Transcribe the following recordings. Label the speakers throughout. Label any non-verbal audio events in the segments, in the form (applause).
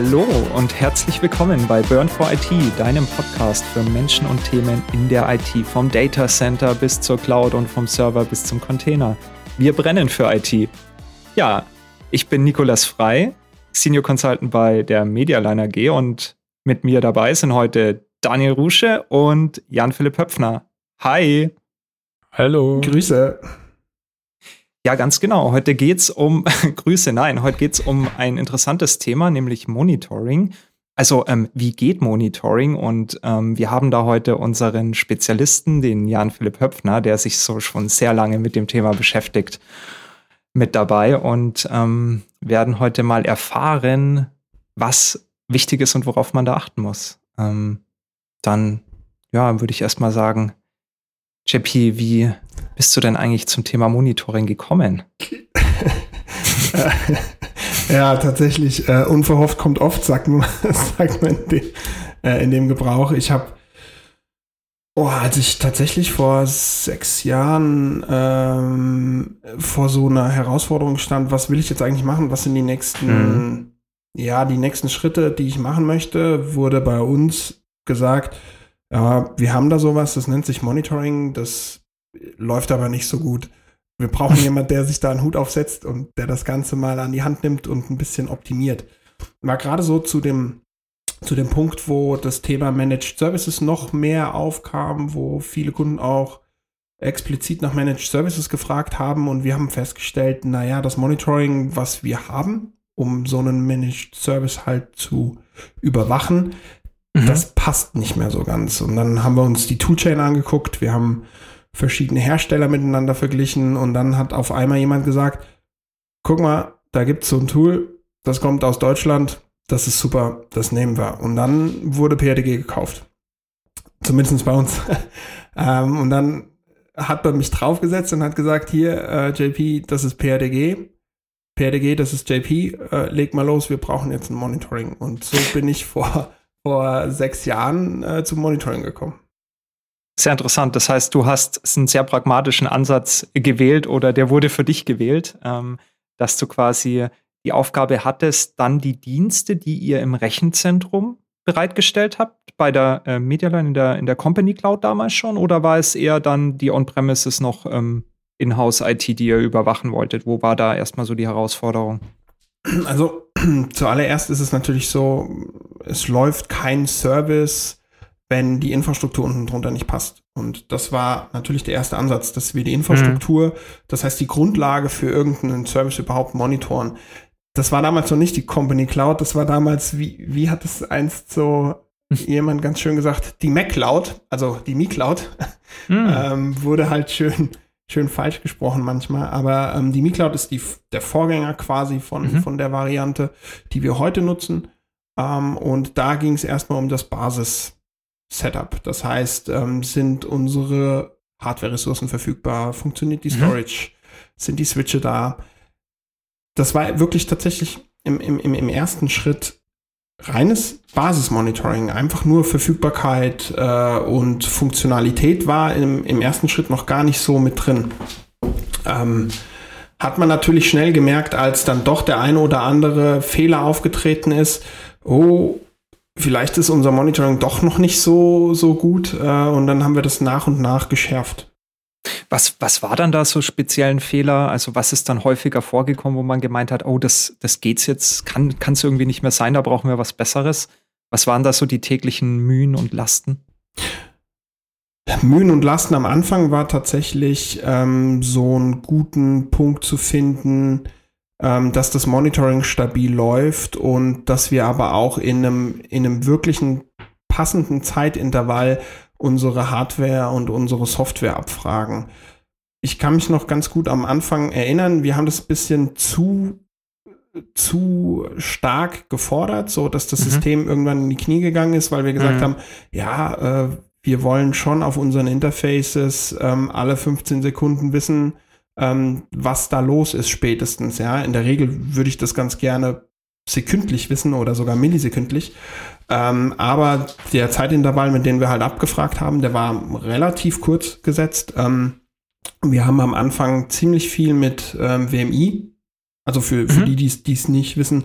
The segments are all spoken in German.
Speaker 1: Hallo und herzlich willkommen bei Burn for IT, deinem Podcast für Menschen und Themen in der IT, vom Data Center bis zur Cloud und vom Server bis zum Container. Wir brennen für IT. Ja, ich bin Nikolas Frei, Senior Consultant bei der Medialine AG und mit mir dabei sind heute Daniel Rusche und Jan-Philipp Höpfner. Hi.
Speaker 2: Hallo.
Speaker 3: Grüße.
Speaker 1: Ja, ganz genau. Heute geht's um (laughs) Grüße. Nein, heute geht's um ein interessantes Thema, nämlich Monitoring. Also, ähm, wie geht Monitoring? Und ähm, wir haben da heute unseren Spezialisten, den Jan-Philipp Höpfner, der sich so schon sehr lange mit dem Thema beschäftigt, mit dabei und ähm, werden heute mal erfahren, was wichtig ist und worauf man da achten muss. Ähm, dann, ja, würde ich erstmal sagen, JP, wie bist du denn eigentlich zum Thema Monitoring gekommen? (laughs)
Speaker 3: ja, tatsächlich, äh, unverhofft kommt oft, sagt man, (laughs) sagt man in, dem, äh, in dem Gebrauch. Ich habe, oh, als ich tatsächlich vor sechs Jahren ähm, vor so einer Herausforderung stand, was will ich jetzt eigentlich machen? Was sind die nächsten, mhm. ja, die nächsten Schritte, die ich machen möchte, wurde bei uns gesagt, ja, wir haben da sowas, das nennt sich Monitoring, das läuft aber nicht so gut. Wir brauchen (laughs) jemanden, der sich da einen Hut aufsetzt und der das Ganze mal an die Hand nimmt und ein bisschen optimiert. War gerade so zu dem, zu dem Punkt, wo das Thema Managed Services noch mehr aufkam, wo viele Kunden auch explizit nach Managed Services gefragt haben und wir haben festgestellt, naja, das Monitoring, was wir haben, um so einen Managed Service halt zu überwachen, mhm. das passt nicht mehr so ganz. Und dann haben wir uns die Toolchain angeguckt, wir haben verschiedene Hersteller miteinander verglichen und dann hat auf einmal jemand gesagt, guck mal, da gibt es so ein Tool, das kommt aus Deutschland, das ist super, das nehmen wir. Und dann wurde PRDG gekauft. Zumindest bei uns. (laughs) ähm, und dann hat man mich draufgesetzt und hat gesagt, hier, äh, JP, das ist PRDG. PRDG, das ist JP, äh, leg mal los, wir brauchen jetzt ein Monitoring. Und so bin ich (laughs) vor, vor sechs Jahren äh, zum Monitoring gekommen.
Speaker 1: Sehr interessant. Das heißt, du hast einen sehr pragmatischen Ansatz gewählt oder der wurde für dich gewählt, ähm, dass du quasi die Aufgabe hattest, dann die Dienste, die ihr im Rechenzentrum bereitgestellt habt, bei der äh, Medialine in der, in der Company Cloud damals schon, oder war es eher dann die On-Premises noch ähm, In-House-IT, die ihr überwachen wolltet? Wo war da erstmal so die Herausforderung?
Speaker 3: Also (clears throat) zuallererst ist es natürlich so, es läuft kein Service wenn die Infrastruktur unten drunter nicht passt. Und das war natürlich der erste Ansatz, dass wir die Infrastruktur, mhm. das heißt die Grundlage für irgendeinen Service überhaupt monitoren. Das war damals noch nicht die Company Cloud, das war damals, wie, wie hat es einst so jemand ganz schön gesagt, die Mac Cloud, also die Mi Cloud, mhm. (laughs) ähm, wurde halt schön, schön falsch gesprochen manchmal. Aber ähm, die Mi Cloud ist die, der Vorgänger quasi von, mhm. von der Variante, die wir heute nutzen. Ähm, und da ging es erstmal um das Basis. Setup. Das heißt, ähm, sind unsere Hardware-Ressourcen verfügbar? Funktioniert die mhm. Storage? Mhm. Sind die Switche da? Das war wirklich tatsächlich im, im, im ersten Schritt reines Basismonitoring. Einfach nur Verfügbarkeit äh, und Funktionalität war im, im ersten Schritt noch gar nicht so mit drin. Ähm, hat man natürlich schnell gemerkt, als dann doch der eine oder andere Fehler aufgetreten ist. Oh, vielleicht ist unser Monitoring doch noch nicht so, so gut äh, und dann haben wir das nach und nach geschärft.
Speaker 1: Was, was war dann da so speziellen Fehler? Also was ist dann häufiger vorgekommen, wo man gemeint hat, oh, das, das geht's jetzt, kann es irgendwie nicht mehr sein, da brauchen wir was Besseres? Was waren da so die täglichen Mühen und Lasten?
Speaker 3: Mühen und Lasten am Anfang war tatsächlich ähm, so einen guten Punkt zu finden, ähm, dass das Monitoring stabil läuft und dass wir aber auch in einem, in einem wirklichen passenden Zeitintervall unsere Hardware und unsere Software abfragen. Ich kann mich noch ganz gut am Anfang erinnern, wir haben das ein bisschen zu zu stark gefordert, so dass das mhm. System irgendwann in die Knie gegangen ist, weil wir gesagt mhm. haben, ja, äh, wir wollen schon auf unseren Interfaces ähm, alle 15 Sekunden wissen, ähm, was da los ist spätestens. Ja, in der Regel würde ich das ganz gerne sekündlich wissen oder sogar millisekündlich. Ähm, aber der Zeitintervall, mit dem wir halt abgefragt haben, der war relativ kurz gesetzt. Ähm, wir haben am Anfang ziemlich viel mit ähm, WMI, also für, für mhm. die, die es nicht wissen,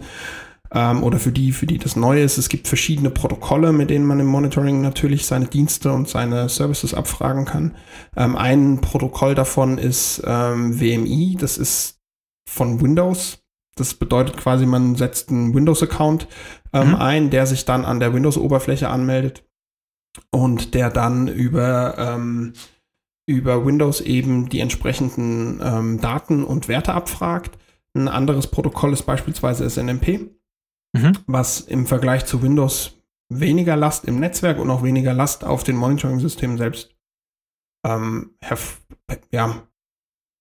Speaker 3: ähm, oder für die, für die das neu ist. Es gibt verschiedene Protokolle, mit denen man im Monitoring natürlich seine Dienste und seine Services abfragen kann. Ähm, ein Protokoll davon ist ähm, WMI, das ist von Windows. Das bedeutet quasi, man setzt einen Windows-Account ähm, mhm. ein, der sich dann an der Windows-Oberfläche anmeldet und der dann über, ähm, über Windows eben die entsprechenden ähm, Daten und Werte abfragt. Ein anderes Protokoll ist beispielsweise SNMP, mhm. was im Vergleich zu Windows weniger Last im Netzwerk und auch weniger Last auf den Monitoring-Systemen selbst ähm, ja,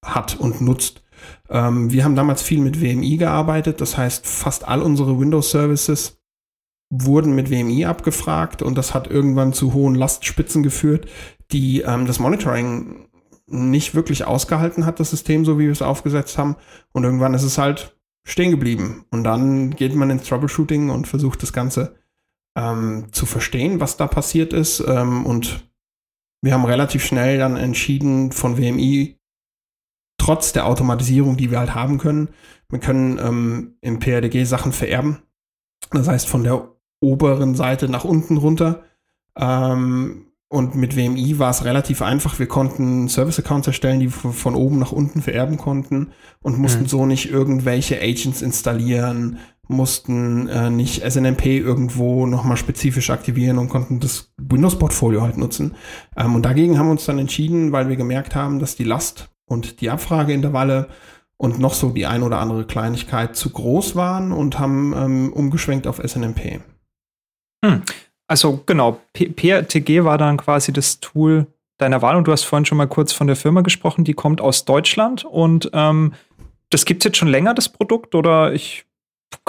Speaker 3: hat und nutzt. Ähm, wir haben damals viel mit WMI gearbeitet, das heißt, fast all unsere Windows-Services wurden mit WMI abgefragt und das hat irgendwann zu hohen Lastspitzen geführt, die ähm, das Monitoring nicht wirklich ausgehalten hat, das System, so wie wir es aufgesetzt haben. Und irgendwann ist es halt stehen geblieben. Und dann geht man ins Troubleshooting und versucht das Ganze ähm, zu verstehen, was da passiert ist. Ähm, und wir haben relativ schnell dann entschieden, von WMI trotz der Automatisierung, die wir halt haben können, wir können ähm, im PRDG Sachen vererben. Das heißt, von der oberen Seite nach unten runter. Ähm, und mit WMI war es relativ einfach. Wir konnten Service-Accounts erstellen, die von oben nach unten vererben konnten und mussten mhm. so nicht irgendwelche Agents installieren, mussten äh, nicht SNMP irgendwo nochmal spezifisch aktivieren und konnten das Windows-Portfolio halt nutzen. Ähm, und dagegen haben wir uns dann entschieden, weil wir gemerkt haben, dass die Last und die Abfrageintervalle und noch so die ein oder andere Kleinigkeit zu groß waren und haben ähm, umgeschwenkt auf SNMP.
Speaker 1: Hm. Also genau, PRTG war dann quasi das Tool deiner Wahl und du hast vorhin schon mal kurz von der Firma gesprochen, die kommt aus Deutschland und ähm, das gibt es jetzt schon länger, das Produkt, oder ich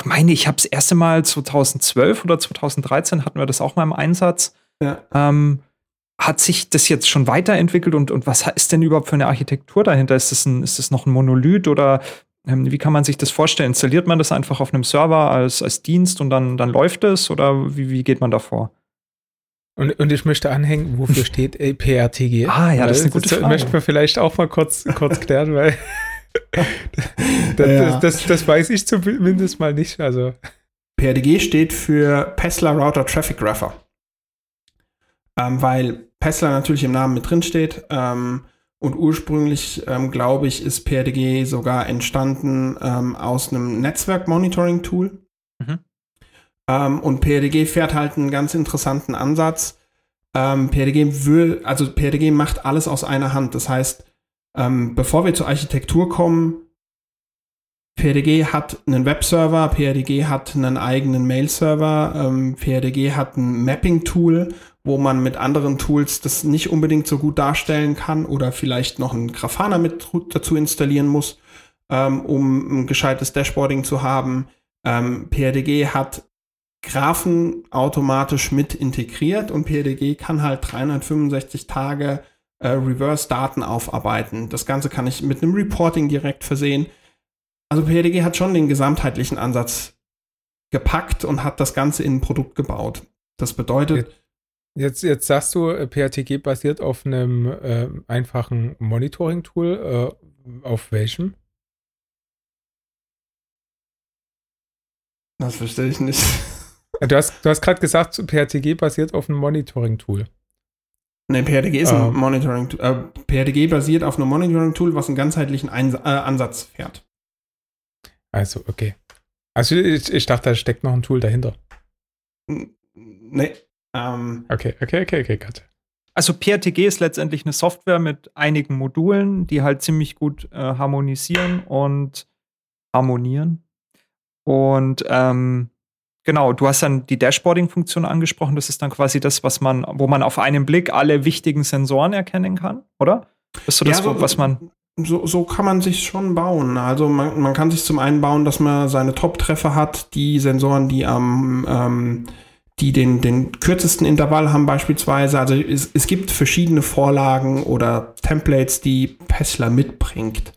Speaker 1: meine, ich habe es erste Mal 2012 oder 2013 hatten wir das auch mal im Einsatz. Ja. Ähm, hat sich das jetzt schon weiterentwickelt und, und was ist denn überhaupt für eine Architektur dahinter? Ist das, ein, ist das noch ein Monolith oder wie kann man sich das vorstellen? Installiert man das einfach auf einem Server als, als Dienst und dann, dann läuft es oder wie, wie geht man da vor?
Speaker 2: Und, und ich möchte anhängen, wofür (laughs) steht PRTG?
Speaker 1: Ah, ja, das ist eine gute
Speaker 2: das
Speaker 1: Frage.
Speaker 2: möchten wir vielleicht auch mal kurz, kurz klären, weil (laughs) das, ja. das, das, das, weiß ich zumindest mal nicht. Also.
Speaker 3: PRTG steht für Pessler Router Traffic Grapher. Ähm, weil Pessler natürlich im Namen mit drin steht. Ähm, und ursprünglich, ähm, glaube ich, ist PRDG sogar entstanden ähm, aus einem Netzwerk-Monitoring-Tool. Mhm. Ähm, und PRDG fährt halt einen ganz interessanten Ansatz. Ähm, PRDG will, also PRDG macht alles aus einer Hand. Das heißt, ähm, bevor wir zur Architektur kommen, PRDG hat einen Webserver, PRDG hat einen eigenen Mail-Server, ähm, PRDG hat ein Mapping-Tool wo man mit anderen Tools das nicht unbedingt so gut darstellen kann oder vielleicht noch einen Grafana mit dazu installieren muss, ähm, um ein gescheites Dashboarding zu haben. Ähm, PRDG hat Graphen automatisch mit integriert und PRDG kann halt 365 Tage äh, Reverse-Daten aufarbeiten. Das Ganze kann ich mit einem Reporting direkt versehen. Also PRDG hat schon den gesamtheitlichen Ansatz gepackt und hat das Ganze in ein Produkt gebaut. Das bedeutet,
Speaker 2: Jetzt, jetzt sagst du, äh, PRTG basiert auf einem äh, einfachen Monitoring-Tool. Äh, auf welchem?
Speaker 3: Das verstehe ich nicht. (laughs)
Speaker 2: Du hast, du hast gerade gesagt, PRTG basiert auf einem Monitoring-Tool.
Speaker 3: Ne, PRTG ist ein ähm. Monitoring. Äh, PRTG basiert auf einem Monitoring-Tool, was einen ganzheitlichen Ein äh, Ansatz fährt.
Speaker 2: Also, okay. Also, ich, ich dachte, da steckt noch ein Tool dahinter.
Speaker 3: Nee, ähm,
Speaker 2: okay, okay, okay, okay, Gott.
Speaker 1: Also PRTG ist letztendlich eine Software mit einigen Modulen, die halt ziemlich gut äh, harmonisieren und harmonieren. Und ähm, genau, du hast dann die Dashboarding-Funktion angesprochen. Das ist dann quasi das, was man, wo man auf einen Blick alle wichtigen Sensoren erkennen kann, oder?
Speaker 3: Ist so das, ja, so, was man. So, so kann man sich schon bauen. Also man, man kann sich zum einen bauen, dass man seine Top-Treffer hat, die Sensoren, die am ähm, die den, den kürzesten Intervall haben beispielsweise. Also es, es gibt verschiedene Vorlagen oder Templates, die Pessler mitbringt.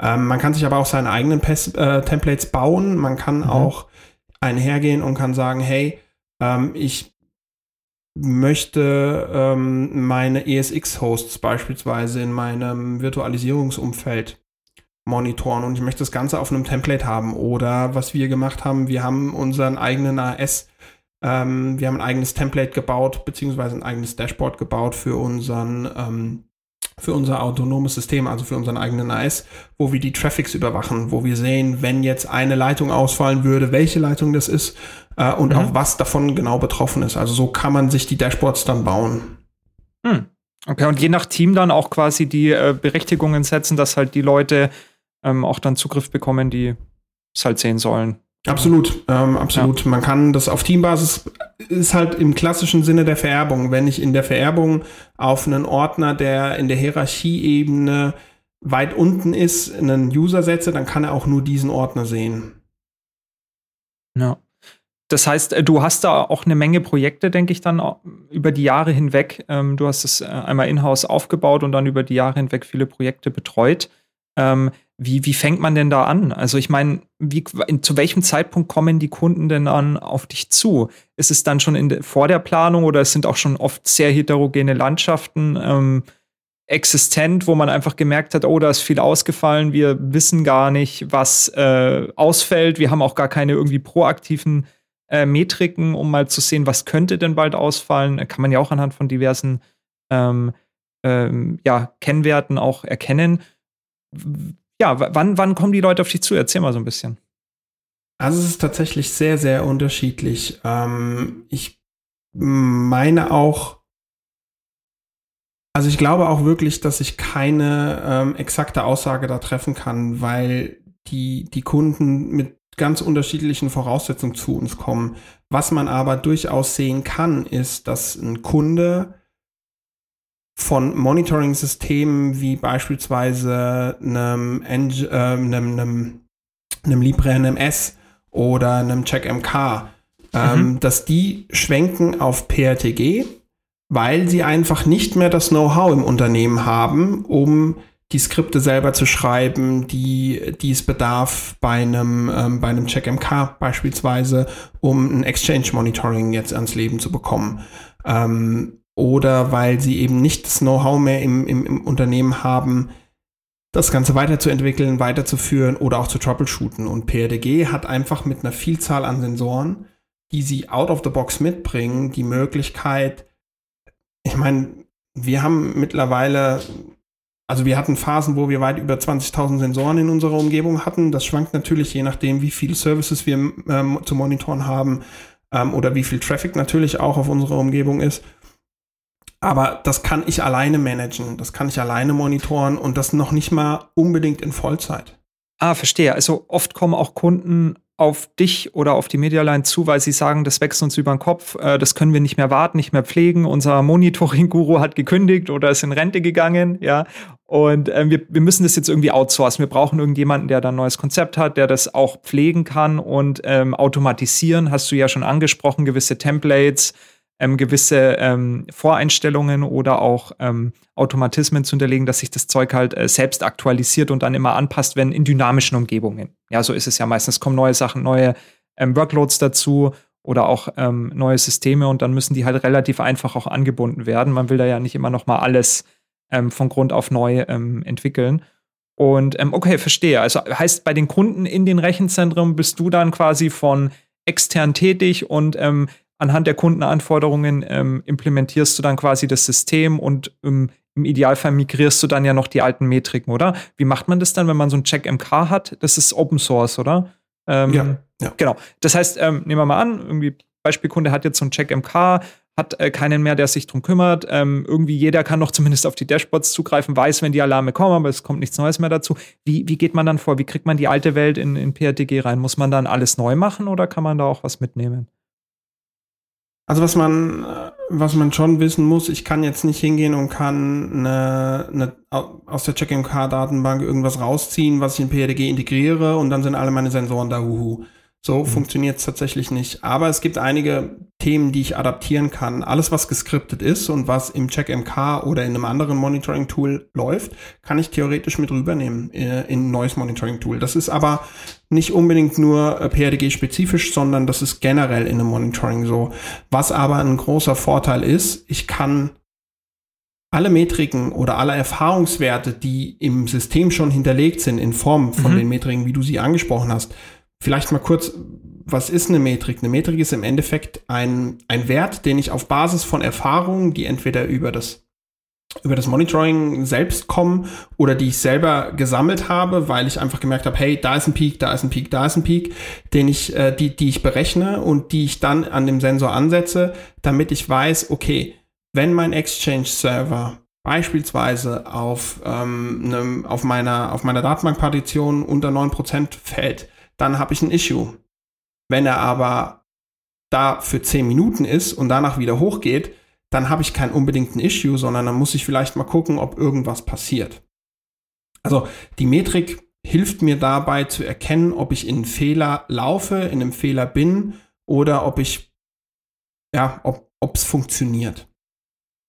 Speaker 3: Ähm, man kann sich aber auch seine eigenen Pes äh, Templates bauen. Man kann mhm. auch einhergehen und kann sagen, hey, ähm, ich möchte ähm, meine ESX-Hosts beispielsweise in meinem Virtualisierungsumfeld monitoren und ich möchte das Ganze auf einem Template haben. Oder was wir gemacht haben, wir haben unseren eigenen AS, ähm, wir haben ein eigenes Template gebaut, beziehungsweise ein eigenes Dashboard gebaut für unseren ähm, für unser autonomes System, also für unseren eigenen AS, wo wir die Traffics überwachen, wo wir sehen, wenn jetzt eine Leitung ausfallen würde, welche Leitung das ist äh, und mhm. auch was davon genau betroffen ist. Also so kann man sich die Dashboards dann bauen.
Speaker 1: Hm. Okay, und je nach Team dann auch quasi die äh, Berechtigungen setzen, dass halt die Leute ähm, auch dann Zugriff bekommen, die es halt sehen sollen.
Speaker 3: Absolut, ähm, absolut. Ja. Man kann das auf Teambasis, ist halt im klassischen Sinne der Vererbung. Wenn ich in der Vererbung auf einen Ordner, der in der Hierarchieebene weit unten ist, einen User setze, dann kann er auch nur diesen Ordner sehen.
Speaker 1: Ja. Das heißt, äh, du hast da auch eine Menge Projekte, denke ich, dann über die Jahre hinweg. Ähm, du hast es äh, einmal in-house aufgebaut und dann über die Jahre hinweg viele Projekte betreut. Wie, wie fängt man denn da an? Also ich meine, wie, zu welchem Zeitpunkt kommen die Kunden denn dann auf dich zu? Ist es dann schon in vor der Planung oder es sind auch schon oft sehr heterogene Landschaften ähm, existent, wo man einfach gemerkt hat, oh, da ist viel ausgefallen, wir wissen gar nicht, was äh, ausfällt, wir haben auch gar keine irgendwie proaktiven äh, Metriken, um mal zu sehen, was könnte denn bald ausfallen. Kann man ja auch anhand von diversen ähm, ähm, ja, Kennwerten auch erkennen ja, wann, wann kommen die Leute auf dich zu? Erzähl mal so ein bisschen.
Speaker 3: Also es ist tatsächlich sehr, sehr unterschiedlich. Ähm, ich meine auch, also ich glaube auch wirklich, dass ich keine ähm, exakte Aussage da treffen kann, weil die, die Kunden mit ganz unterschiedlichen Voraussetzungen zu uns kommen. Was man aber durchaus sehen kann, ist, dass ein Kunde von Monitoring-Systemen wie beispielsweise einem, äh, einem, einem, einem Libre NMS oder einem CheckMK, ähm, mhm. dass die schwenken auf PRTG, weil sie einfach nicht mehr das Know-how im Unternehmen haben, um die Skripte selber zu schreiben, die, die es bedarf bei einem, ähm, bei einem CheckMK beispielsweise, um ein Exchange Monitoring jetzt ans Leben zu bekommen. Ähm, oder weil sie eben nicht das Know-how mehr im, im, im Unternehmen haben, das Ganze weiterzuentwickeln, weiterzuführen oder auch zu troubleshooten. Und PRDG hat einfach mit einer Vielzahl an Sensoren, die sie out of the box mitbringen, die Möglichkeit, ich meine, wir haben mittlerweile, also wir hatten Phasen, wo wir weit über 20.000 Sensoren in unserer Umgebung hatten. Das schwankt natürlich je nachdem, wie viele Services wir ähm, zu monitoren haben ähm, oder wie viel Traffic natürlich auch auf unserer Umgebung ist. Aber das kann ich alleine managen, das kann ich alleine monitoren und das noch nicht mal unbedingt in Vollzeit.
Speaker 1: Ah, verstehe. Also oft kommen auch Kunden auf dich oder auf die Medialine zu, weil sie sagen, das wächst uns über den Kopf, äh, das können wir nicht mehr warten, nicht mehr pflegen. Unser Monitoring-Guru hat gekündigt oder ist in Rente gegangen, ja. Und äh, wir, wir müssen das jetzt irgendwie outsourcen. Wir brauchen irgendjemanden, der da ein neues Konzept hat, der das auch pflegen kann und ähm, automatisieren. Hast du ja schon angesprochen, gewisse Templates, ähm, gewisse ähm, Voreinstellungen oder auch ähm, Automatismen zu hinterlegen, dass sich das Zeug halt äh, selbst aktualisiert und dann immer anpasst, wenn in dynamischen Umgebungen. Ja, so ist es ja meistens. Kommen neue Sachen, neue ähm, Workloads dazu oder auch ähm, neue Systeme und dann müssen die halt relativ einfach auch angebunden werden. Man will da ja nicht immer noch mal alles ähm, von Grund auf neu entwickeln. Und okay, verstehe. Also heißt, bei den Kunden in den Rechenzentren bist du dann quasi von extern tätig und ähm, anhand der Kundenanforderungen ähm, implementierst du dann quasi das System und ähm, im Idealfall migrierst du dann ja noch die alten Metriken, oder? Wie macht man das dann, wenn man so ein Check-MK hat? Das ist Open Source, oder? Ähm, ja, ja, Genau. Das heißt, ähm, nehmen wir mal an, irgendwie Beispielkunde hat jetzt so ein Check-MK, hat äh, keinen mehr, der sich drum kümmert. Ähm, irgendwie jeder kann noch (laughs) zumindest auf die Dashboards zugreifen, weiß, wenn die Alarme kommen, aber es kommt nichts Neues mehr dazu. Wie, wie geht man dann vor? Wie kriegt man die alte Welt in, in PRTG rein? Muss man dann alles neu machen oder kann man da auch was mitnehmen?
Speaker 3: Also was man, was man schon wissen muss, ich kann jetzt nicht hingehen und kann eine, eine, aus der Check-in-Car-Datenbank irgendwas rausziehen, was ich in PRDG integriere und dann sind alle meine Sensoren da, huhu. So mhm. funktioniert es tatsächlich nicht. Aber es gibt einige Themen, die ich adaptieren kann. Alles, was geskriptet ist und was im CheckMK oder in einem anderen Monitoring-Tool läuft, kann ich theoretisch mit rübernehmen äh, in ein neues Monitoring-Tool. Das ist aber nicht unbedingt nur äh, PRDG-spezifisch, sondern das ist generell in einem Monitoring so. Was aber ein großer Vorteil ist, ich kann alle Metriken oder alle Erfahrungswerte, die im System schon hinterlegt sind in Form von mhm. den Metriken, wie du sie angesprochen hast. Vielleicht mal kurz, was ist eine Metrik? Eine Metrik ist im Endeffekt ein, ein Wert, den ich auf Basis von Erfahrungen, die entweder über das über das Monitoring selbst kommen oder die ich selber gesammelt habe, weil ich einfach gemerkt habe, hey, da ist ein Peak, da ist ein Peak, da ist ein Peak, den ich, äh, die, die ich berechne und die ich dann an dem Sensor ansetze, damit ich weiß, okay, wenn mein Exchange-Server beispielsweise auf, ähm, ne, auf meiner, auf meiner Datenbankpartition unter 9% fällt, dann habe ich ein Issue. Wenn er aber da für 10 Minuten ist und danach wieder hochgeht, dann habe ich keinen unbedingten Issue, sondern dann muss ich vielleicht mal gucken, ob irgendwas passiert. Also die Metrik hilft mir dabei zu erkennen, ob ich in einen Fehler laufe, in einem Fehler bin oder ob ich, ja, ob es funktioniert.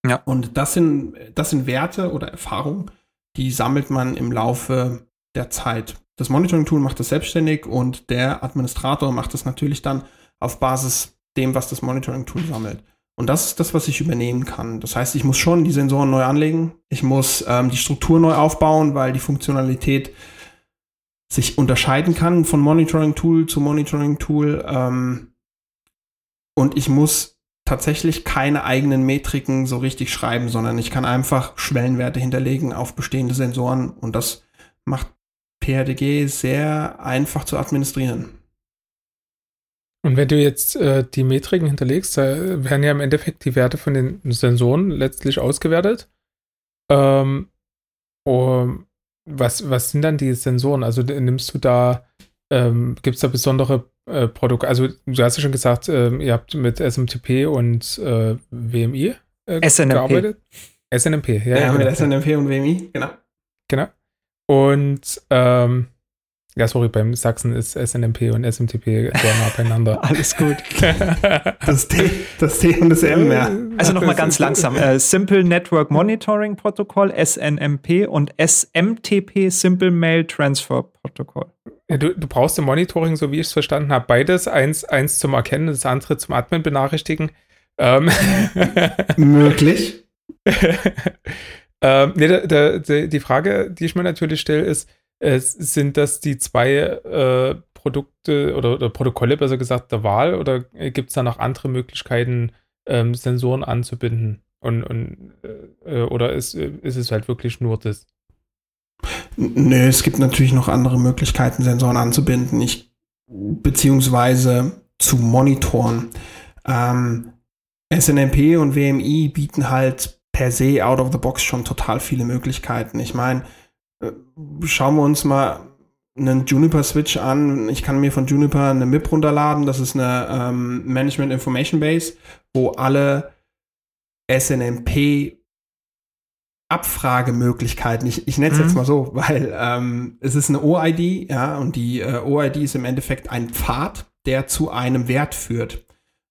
Speaker 3: Ja. Und das sind, das sind Werte oder Erfahrungen, die sammelt man im Laufe der Zeit. Das Monitoring-Tool macht das selbstständig und der Administrator macht das natürlich dann auf Basis dem, was das Monitoring-Tool sammelt. Und das ist das, was ich übernehmen kann. Das heißt, ich muss schon die Sensoren neu anlegen. Ich muss ähm, die Struktur neu aufbauen, weil die Funktionalität sich unterscheiden kann von Monitoring-Tool zu Monitoring-Tool. Ähm, und ich muss tatsächlich keine eigenen Metriken so richtig schreiben, sondern ich kann einfach Schwellenwerte hinterlegen auf bestehende Sensoren und das macht PRDG sehr einfach zu administrieren.
Speaker 2: Und wenn du jetzt äh, die Metriken hinterlegst, da werden ja im Endeffekt die Werte von den Sensoren letztlich ausgewertet. Ähm, um, was, was sind dann die Sensoren? Also nimmst du da, ähm, gibt es da besondere äh, Produkt, also du hast ja schon gesagt, äh, ihr habt mit SMTP und äh, WMI
Speaker 1: äh, SNMP. gearbeitet.
Speaker 2: SNMP,
Speaker 3: ja. Ja, mit SNMP und WMI, genau.
Speaker 2: Genau. Und ähm, ja, sorry, beim Sachsen ist SNMP und SMTP sehr nah beieinander. (laughs)
Speaker 1: Alles gut. (laughs)
Speaker 3: das, T, das T und das M, ja.
Speaker 1: Also nochmal ganz langsam. Äh, Simple Network Monitoring Protocol, SNMP und SMTP, Simple Mail Transfer Protocol.
Speaker 2: Ja, du, du, brauchst im Monitoring, so wie ich es verstanden habe, beides. Eins, eins zum Erkennen, das andere zum Admin benachrichtigen. Ähm.
Speaker 3: Möglich. (laughs)
Speaker 2: ähm, nee, da, da, die Frage, die ich mir natürlich stelle, ist, äh, sind das die zwei äh, Produkte oder, oder, Protokolle, besser gesagt, der Wahl oder gibt es da noch andere Möglichkeiten, ähm, Sensoren anzubinden? Und, und äh, oder ist, ist es halt wirklich nur das?
Speaker 3: Nö, es gibt natürlich noch andere Möglichkeiten, Sensoren anzubinden, ich, beziehungsweise zu monitoren. Ähm, SNMP und WMI bieten halt per se out of the box schon total viele Möglichkeiten. Ich meine, äh, schauen wir uns mal einen Juniper Switch an. Ich kann mir von Juniper eine MIP runterladen. Das ist eine ähm, Management Information Base, wo alle SNMP Abfragemöglichkeiten, ich, ich nenne es mhm. jetzt mal so, weil ähm, es ist eine OID, ja, und die äh, OID ist im Endeffekt ein Pfad, der zu einem Wert führt.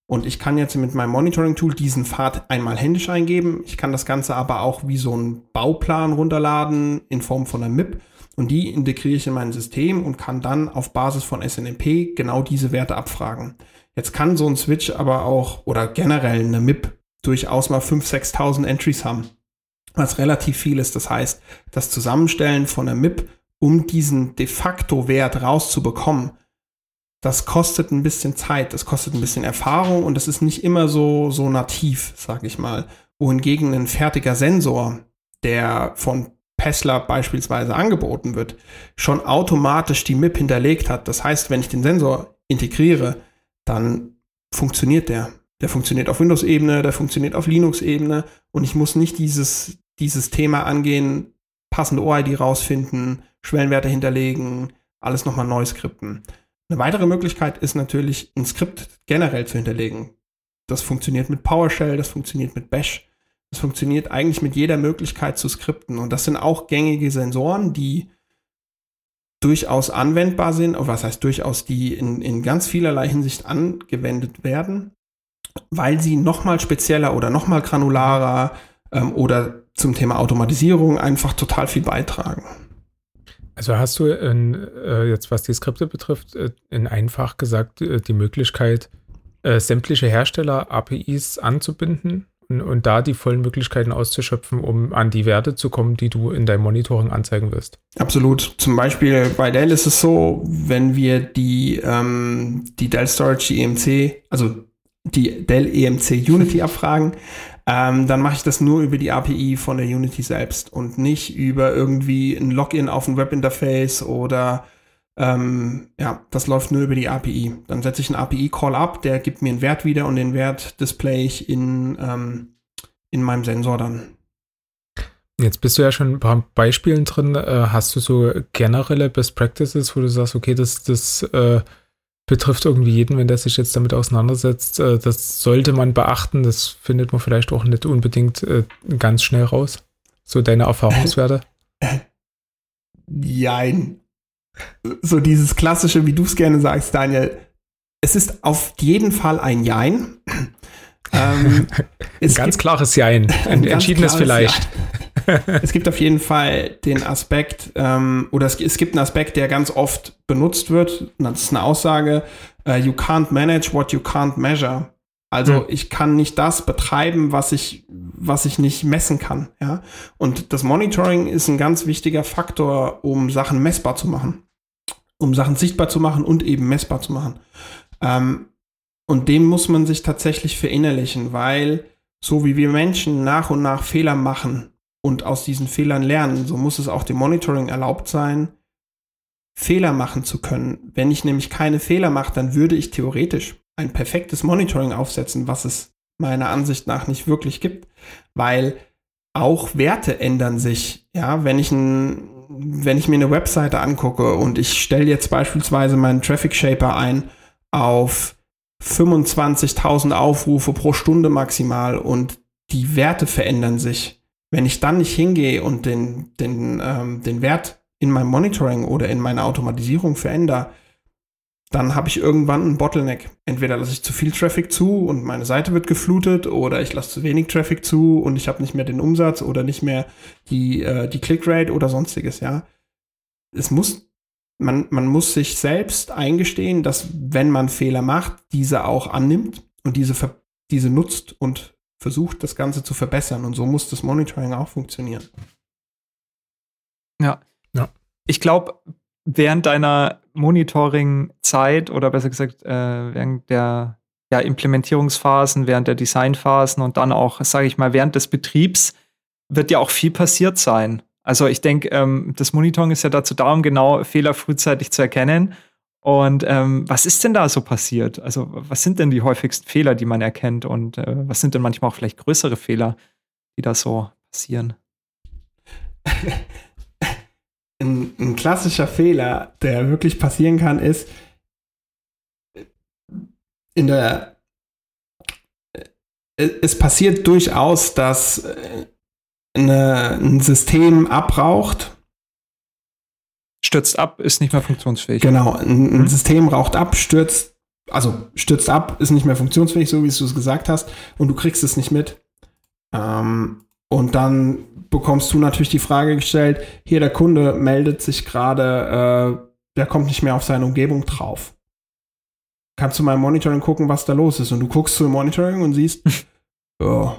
Speaker 3: Und ich kann jetzt mit meinem Monitoring-Tool diesen Pfad einmal händisch eingeben. Ich kann das Ganze aber auch wie so einen Bauplan runterladen in Form von einer MIP. Und die integriere ich in mein System und kann dann auf Basis von SNMP genau diese Werte abfragen. Jetzt kann so ein Switch aber auch oder generell eine MIP durchaus mal 5.000, 6.000 Entries haben, was relativ viel ist. Das heißt, das Zusammenstellen von einer MIP, um diesen de facto Wert rauszubekommen, das kostet ein bisschen Zeit, das kostet ein bisschen Erfahrung und das ist nicht immer so, so nativ, sag ich mal. Wohingegen ein fertiger Sensor, der von Tesla beispielsweise angeboten wird, schon automatisch die MIP hinterlegt hat. Das heißt, wenn ich den Sensor integriere, dann funktioniert der. Der funktioniert auf Windows-Ebene, der funktioniert auf Linux-Ebene und ich muss nicht dieses, dieses Thema angehen, passende OID rausfinden, Schwellenwerte hinterlegen, alles nochmal neu skripten. Eine weitere Möglichkeit ist natürlich, ein Skript generell zu hinterlegen. Das funktioniert mit PowerShell, das funktioniert mit Bash, das funktioniert eigentlich mit jeder Möglichkeit zu skripten. Und das sind auch gängige Sensoren, die durchaus anwendbar sind, oder was heißt durchaus, die in, in ganz vielerlei Hinsicht angewendet werden, weil sie nochmal spezieller oder nochmal granularer ähm, oder zum Thema Automatisierung einfach total viel beitragen.
Speaker 2: Also hast du in, äh, jetzt, was die Skripte betrifft, äh, in einfach gesagt äh, die Möglichkeit, äh, sämtliche Hersteller-APIs anzubinden und, und da die vollen Möglichkeiten auszuschöpfen, um an die Werte zu kommen, die du in deinem Monitoring anzeigen willst.
Speaker 3: Absolut. Zum Beispiel bei Dell ist es so, wenn wir die, ähm, die Dell Storage EMC, also die Dell EMC Unity abfragen, ähm, dann mache ich das nur über die API von der Unity selbst und nicht über irgendwie ein Login auf ein Webinterface oder ähm, ja, das läuft nur über die API. Dann setze ich einen API-Call ab, der gibt mir einen Wert wieder und den Wert display ich in, ähm, in meinem Sensor dann.
Speaker 2: Jetzt bist du ja schon ein paar Beispielen drin. Äh, hast du so generelle Best Practices, wo du sagst, okay, das, das äh, betrifft irgendwie jeden, wenn der sich jetzt damit auseinandersetzt. Äh, das sollte man beachten. Das findet man vielleicht auch nicht unbedingt äh, ganz schnell raus. So deine Erfahrungswerte? (laughs)
Speaker 3: Jein. So dieses klassische, wie du es gerne sagst, Daniel. Es ist auf jeden Fall ein Jein. (laughs)
Speaker 2: ähm, ein ganz klares Jein. (laughs) Ein, ein entschiedenes vielleicht. (laughs)
Speaker 3: Es gibt auf jeden Fall den Aspekt, ähm, oder es, es, gibt einen Aspekt, der ganz oft benutzt wird. Das ist eine Aussage, uh, you can't manage what you can't measure. Also mhm. ich kann nicht das betreiben, was ich, was ich nicht messen kann. Ja? Und das Monitoring ist ein ganz wichtiger Faktor, um Sachen messbar zu machen. Um Sachen sichtbar zu machen und eben messbar zu machen. Ähm, und dem muss man sich tatsächlich verinnerlichen, weil so wie wir Menschen nach und nach Fehler machen, und aus diesen Fehlern lernen. So muss es auch dem Monitoring erlaubt sein, Fehler machen zu können. Wenn ich nämlich keine Fehler mache, dann würde ich theoretisch ein perfektes Monitoring aufsetzen, was es meiner Ansicht nach nicht wirklich gibt, weil auch Werte ändern sich. Ja, wenn ich ein, wenn ich mir eine Webseite angucke und ich stelle jetzt beispielsweise meinen Traffic Shaper ein auf 25.000 Aufrufe pro Stunde maximal und die Werte verändern sich, wenn ich dann nicht hingehe und den, den, ähm, den Wert in meinem Monitoring oder in meiner Automatisierung verändere, dann habe ich irgendwann einen Bottleneck. Entweder lasse ich zu viel Traffic zu und meine Seite wird geflutet oder ich lasse zu wenig Traffic zu und ich habe nicht mehr den Umsatz oder nicht mehr die, äh, die Clickrate oder sonstiges, ja. Es muss, man, man muss sich selbst eingestehen, dass wenn man Fehler macht, diese auch annimmt und diese, diese nutzt und versucht, das Ganze zu verbessern. Und so muss das Monitoring auch funktionieren.
Speaker 1: Ja. ja. Ich glaube, während deiner Monitoring-Zeit oder besser gesagt, äh, während der ja, Implementierungsphasen, während der Designphasen und dann auch, sage ich mal, während des Betriebs wird ja auch viel passiert sein. Also ich denke, ähm, das Monitoring ist ja dazu da, um genau Fehler frühzeitig zu erkennen und ähm, was ist denn da so passiert? Also, was sind denn die häufigsten Fehler, die man erkennt? Und äh, was sind denn manchmal auch vielleicht größere Fehler, die da so passieren? (laughs)
Speaker 3: ein, ein klassischer Fehler, der wirklich passieren kann, ist in der äh, es passiert durchaus, dass äh, eine, ein System abbraucht
Speaker 1: stürzt ab, ist nicht mehr funktionsfähig.
Speaker 3: Genau, ein, mhm. System raucht ab, stürzt, also stürzt ab, ist nicht mehr funktionsfähig, so wie du es gesagt hast, und du kriegst es nicht mit. Ähm, und dann bekommst du natürlich die Frage gestellt, hier der Kunde meldet sich gerade, äh, der kommt nicht mehr auf seine Umgebung drauf. Kannst du mal im Monitoring gucken, was da los ist? Und du guckst zu im Monitoring und siehst, (laughs) oh,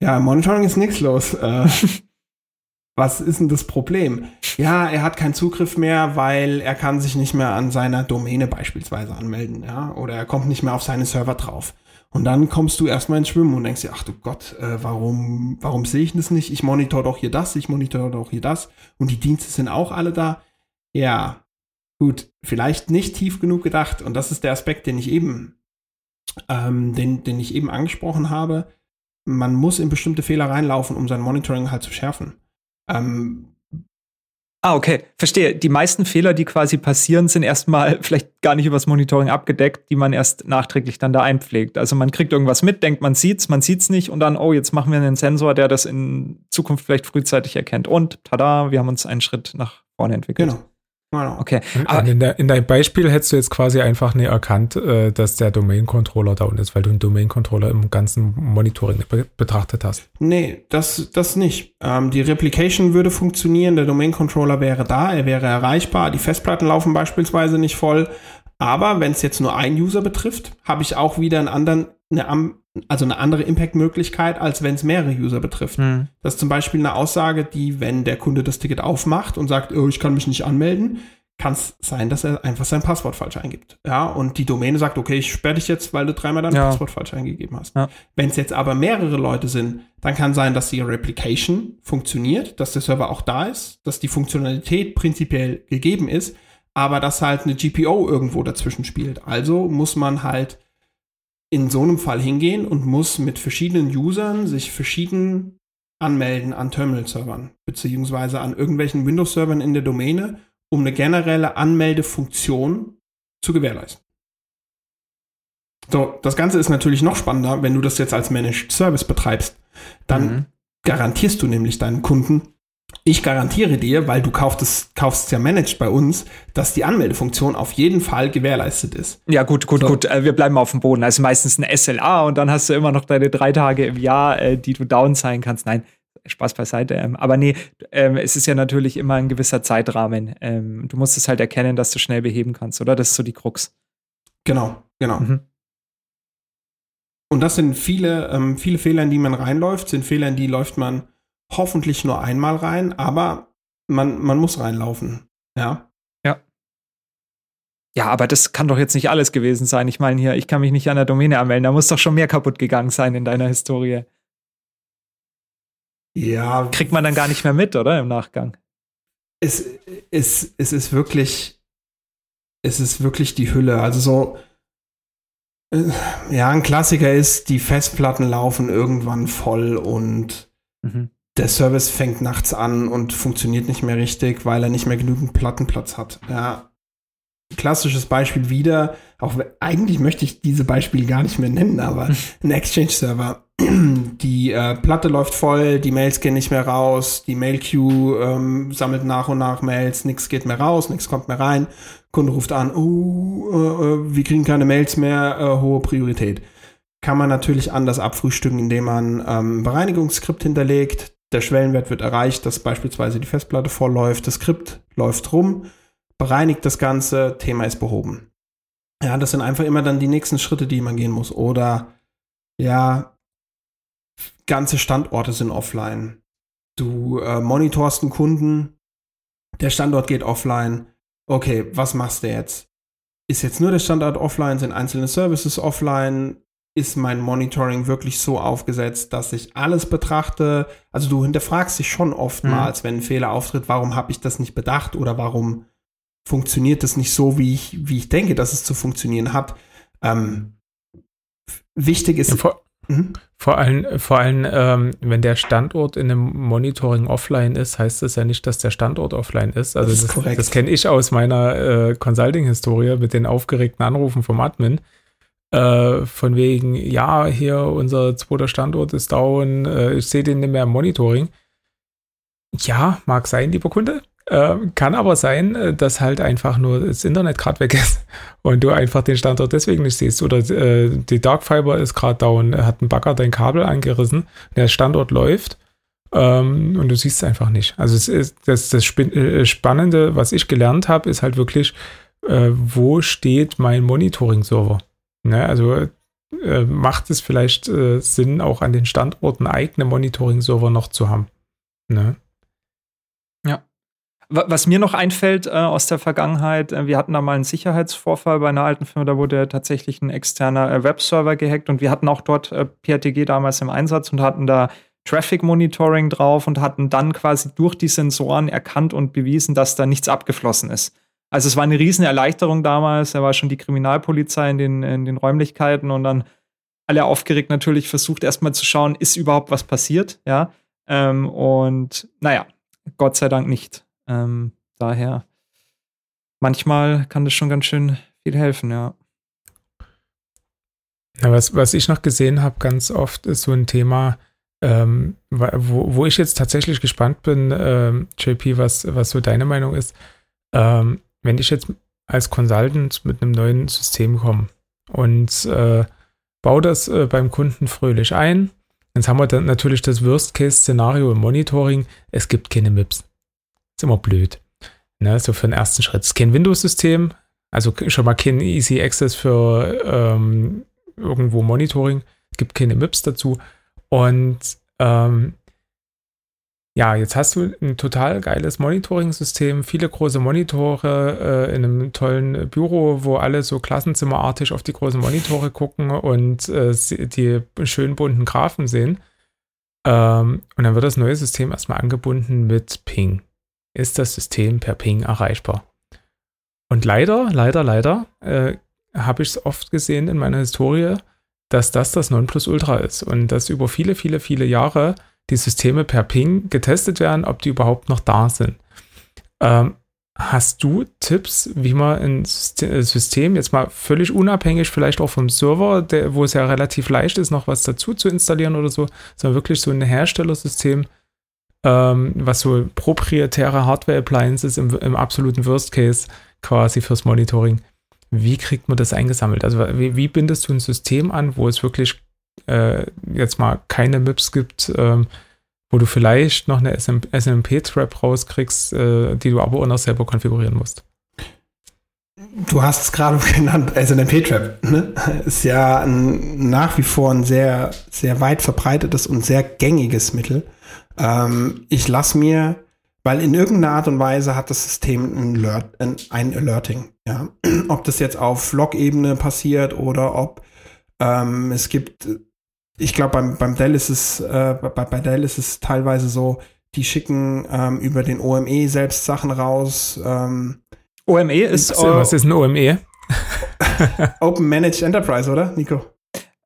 Speaker 3: ja, im Monitoring ist nichts los. Äh, (laughs) was ist denn das Problem? Ja, er hat keinen Zugriff mehr, weil er kann sich nicht mehr an seiner Domäne beispielsweise anmelden, ja, oder er kommt nicht mehr auf seine Server drauf. Und dann kommst du erstmal ins Schwimmen und denkst dir, ach du Gott, äh, warum, warum sehe ich das nicht? Ich monitor doch hier das, ich monitor doch hier das und die Dienste sind auch alle da. Ja, gut, vielleicht nicht tief genug gedacht und das ist der Aspekt, den ich eben, ähm, den, den ich eben angesprochen habe. Man muss in bestimmte Fehler reinlaufen, um sein Monitoring halt zu schärfen. Ähm,
Speaker 1: Ah, okay, verstehe. Die meisten Fehler, die quasi passieren, sind erstmal (laughs) vielleicht gar nicht übers Monitoring abgedeckt, die man erst nachträglich dann da einpflegt. Also man kriegt irgendwas mit, denkt, man sieht's, man sieht's nicht und dann, oh, jetzt machen wir einen Sensor, der das in Zukunft vielleicht frühzeitig erkennt. Und tada, wir haben uns einen Schritt nach vorne entwickelt. Genau.
Speaker 2: Genau. Okay. Aber in, der, in, deinem Beispiel hättest du jetzt quasi einfach nicht erkannt, äh, dass der Domain-Controller down ist, weil du einen Domain-Controller im ganzen Monitoring be betrachtet hast.
Speaker 3: Nee, das, das nicht. Ähm, die Replication würde funktionieren, der Domain-Controller wäre da, er wäre erreichbar, die Festplatten laufen beispielsweise nicht voll. Aber wenn es jetzt nur einen User betrifft, habe ich auch wieder einen anderen, eine also eine andere Impact-Möglichkeit, als wenn es mehrere User betrifft. Mhm. Das ist zum Beispiel eine Aussage, die, wenn der Kunde das Ticket aufmacht und sagt, oh, ich kann mich nicht anmelden, kann es sein, dass er einfach sein Passwort falsch eingibt. Ja, und die Domäne sagt, okay, ich sperre dich jetzt, weil du dreimal dein ja. Passwort falsch eingegeben hast. Ja. Wenn es jetzt aber mehrere Leute sind, dann kann sein, dass die Replication funktioniert, dass der Server auch da ist, dass die Funktionalität prinzipiell gegeben ist, aber dass halt eine GPO irgendwo dazwischen spielt. Also muss man halt in so einem Fall hingehen und muss mit verschiedenen Usern sich verschieden anmelden an Terminal-Servern, beziehungsweise an irgendwelchen Windows-Servern in der Domäne um eine generelle Anmeldefunktion zu gewährleisten. So, das Ganze ist natürlich noch spannender, wenn du das jetzt als Managed Service betreibst. Dann mhm. garantierst du nämlich deinen Kunden, ich garantiere dir, weil du kaufst kaufst ja managed bei uns, dass die Anmeldefunktion auf jeden Fall gewährleistet ist.
Speaker 1: Ja, gut, gut, so. gut. Äh, wir bleiben auf dem Boden. Also meistens ein SLA und dann hast du immer noch deine drei Tage im Jahr, äh, die du down sein kannst. Nein, Spaß beiseite. Ähm, aber nee, ähm, es ist ja natürlich immer ein gewisser Zeitrahmen. Ähm, du musst es halt erkennen, dass du schnell beheben kannst, oder? Das ist so die Krux.
Speaker 3: Genau, genau. Mhm. Und das sind viele, viele Fehler, in die man reinläuft, sind Fehler, in die läuft man hoffentlich nur einmal rein, aber man, man muss reinlaufen. Ja.
Speaker 1: Ja. Ja, aber das kann doch jetzt nicht alles gewesen sein. Ich meine hier, ich kann mich nicht an der Domäne anmelden. Da muss doch schon mehr kaputt gegangen sein in deiner Historie. Ja. Kriegt man dann gar nicht mehr mit, oder? Im Nachgang.
Speaker 3: Es, es, es ist wirklich, es ist wirklich die Hülle. Also so, äh, ja, ein Klassiker ist, die Festplatten laufen irgendwann voll und mhm. Der Service fängt nachts an und funktioniert nicht mehr richtig, weil er nicht mehr genügend Plattenplatz hat. Ja. Klassisches Beispiel wieder, auch eigentlich möchte ich diese Beispiele gar nicht mehr nennen, aber ein Exchange-Server (clears throat) die äh, Platte läuft voll, die Mails gehen nicht mehr raus, die Mail-Queue ähm, sammelt nach und nach Mails, nichts geht mehr raus, nichts kommt mehr rein. Kunde ruft an, oh, äh, äh, wir kriegen keine Mails mehr, äh, hohe Priorität. Kann man natürlich anders abfrühstücken, indem man ähm, Bereinigungsskript hinterlegt. Der Schwellenwert wird erreicht, dass beispielsweise die Festplatte vollläuft, das Skript läuft rum, bereinigt das Ganze, Thema ist behoben. Ja, das sind einfach immer dann die nächsten Schritte, die man gehen muss. Oder ja, ganze Standorte sind offline. Du äh, monitorst einen Kunden, der Standort geht offline. Okay, was machst du jetzt? Ist jetzt nur der Standort offline? Sind einzelne Services offline? Ist mein Monitoring wirklich so aufgesetzt, dass ich alles betrachte? Also du hinterfragst dich schon oftmals, mhm. wenn ein Fehler auftritt, warum habe ich das nicht bedacht oder warum funktioniert das nicht so, wie ich, wie ich denke, dass es zu funktionieren hat. Ähm, wichtig ist.
Speaker 2: Ja, vor, mhm. Vor allem, vor allem ähm, wenn der Standort in einem Monitoring offline ist, heißt das ja nicht, dass der Standort offline ist. Also das, das, das kenne ich aus meiner äh, Consulting-Historie mit den aufgeregten Anrufen vom Admin. Äh, von wegen, ja, hier unser zweiter Standort ist down, äh, ich sehe den nicht mehr im Monitoring. Ja, mag sein, lieber Kunde. Ähm, kann aber sein, äh, dass halt einfach nur das Internet gerade weg ist (laughs) und du einfach den Standort deswegen nicht siehst. Oder äh, die Dark Fiber ist gerade down, hat ein Bagger dein Kabel angerissen, der Standort läuft ähm, und du siehst es einfach nicht. Also es ist, das, das äh, Spannende, was ich gelernt habe, ist halt wirklich, äh, wo steht mein Monitoring-Server? Ne? Also äh, macht es vielleicht äh, Sinn, auch an den Standorten eigene Monitoring-Server noch zu haben? Ne?
Speaker 1: Was mir noch einfällt äh, aus der Vergangenheit, äh, wir hatten da mal einen Sicherheitsvorfall bei einer alten Firma, da wurde tatsächlich ein externer äh, Webserver gehackt und wir hatten auch dort äh, PRTG damals im Einsatz und hatten da Traffic Monitoring drauf und hatten dann quasi durch die Sensoren erkannt und bewiesen, dass da nichts abgeflossen ist. Also es war eine riesen Erleichterung damals, da war schon die Kriminalpolizei in den, in den Räumlichkeiten und dann alle aufgeregt natürlich versucht erstmal zu schauen, ist überhaupt was passiert, ja. Ähm, und naja, Gott sei Dank nicht. Ähm, daher, manchmal kann das schon ganz schön viel helfen, ja.
Speaker 2: Ja, was, was ich noch gesehen habe, ganz oft ist so ein Thema, ähm, wo, wo ich jetzt tatsächlich gespannt bin, ähm, JP, was, was so deine Meinung ist. Ähm, wenn ich jetzt als Consultant mit einem neuen System komme und äh, baue das äh, beim Kunden fröhlich ein, jetzt haben wir dann natürlich das Worst-Case-Szenario im Monitoring, es gibt keine MIPS. Ist immer blöd. Ne, so für den ersten Schritt. Es ist kein Windows-System, also schon mal kein Easy Access für ähm, irgendwo Monitoring. gibt keine MIPS dazu. Und ähm, ja, jetzt hast du ein total geiles Monitoring-System, viele große Monitore äh, in einem tollen Büro, wo alle so klassenzimmerartig auf die großen Monitore gucken und äh, die schönen bunten Graphen sehen. Ähm, und dann wird das neue System erstmal angebunden mit Ping. Ist das System per Ping erreichbar? Und leider, leider, leider äh, habe ich es oft gesehen in meiner Historie, dass das das Nonplusultra ist und dass über viele, viele, viele Jahre die Systeme per Ping getestet werden, ob die überhaupt noch da sind. Ähm, hast du Tipps, wie man ein System jetzt mal völlig unabhängig, vielleicht auch vom Server, der, wo es ja relativ leicht ist, noch was dazu zu installieren oder so, sondern wirklich so ein Herstellersystem, ähm, was so proprietäre Hardware-Appliances im, im absoluten Worst Case quasi fürs Monitoring. Wie kriegt man das eingesammelt? Also wie, wie bindest du ein System an, wo es wirklich äh, jetzt mal keine MIPS gibt, ähm, wo du vielleicht noch eine SNMP-Trap rauskriegst, äh, die du aber auch noch selber konfigurieren musst.
Speaker 3: Du hast es gerade (laughs) genannt, SNMP-Trap. Ne? Ist ja ein, nach wie vor ein sehr, sehr weit verbreitetes und sehr gängiges Mittel. Ähm, ich lasse mir, weil in irgendeiner Art und Weise hat das System ein, Alert, ein Alerting. Ja? (clears throat) Ob das jetzt auf Log-Ebene passiert oder ob ähm, es gibt, ich glaube, beim, beim Dell ist es, äh, bei, bei Dell ist es teilweise so, die schicken ähm, über den OME selbst Sachen raus. Ähm,
Speaker 1: OME ist.
Speaker 2: Was, was ist ein OME? (laughs)
Speaker 3: Open Managed Enterprise, oder, Nico?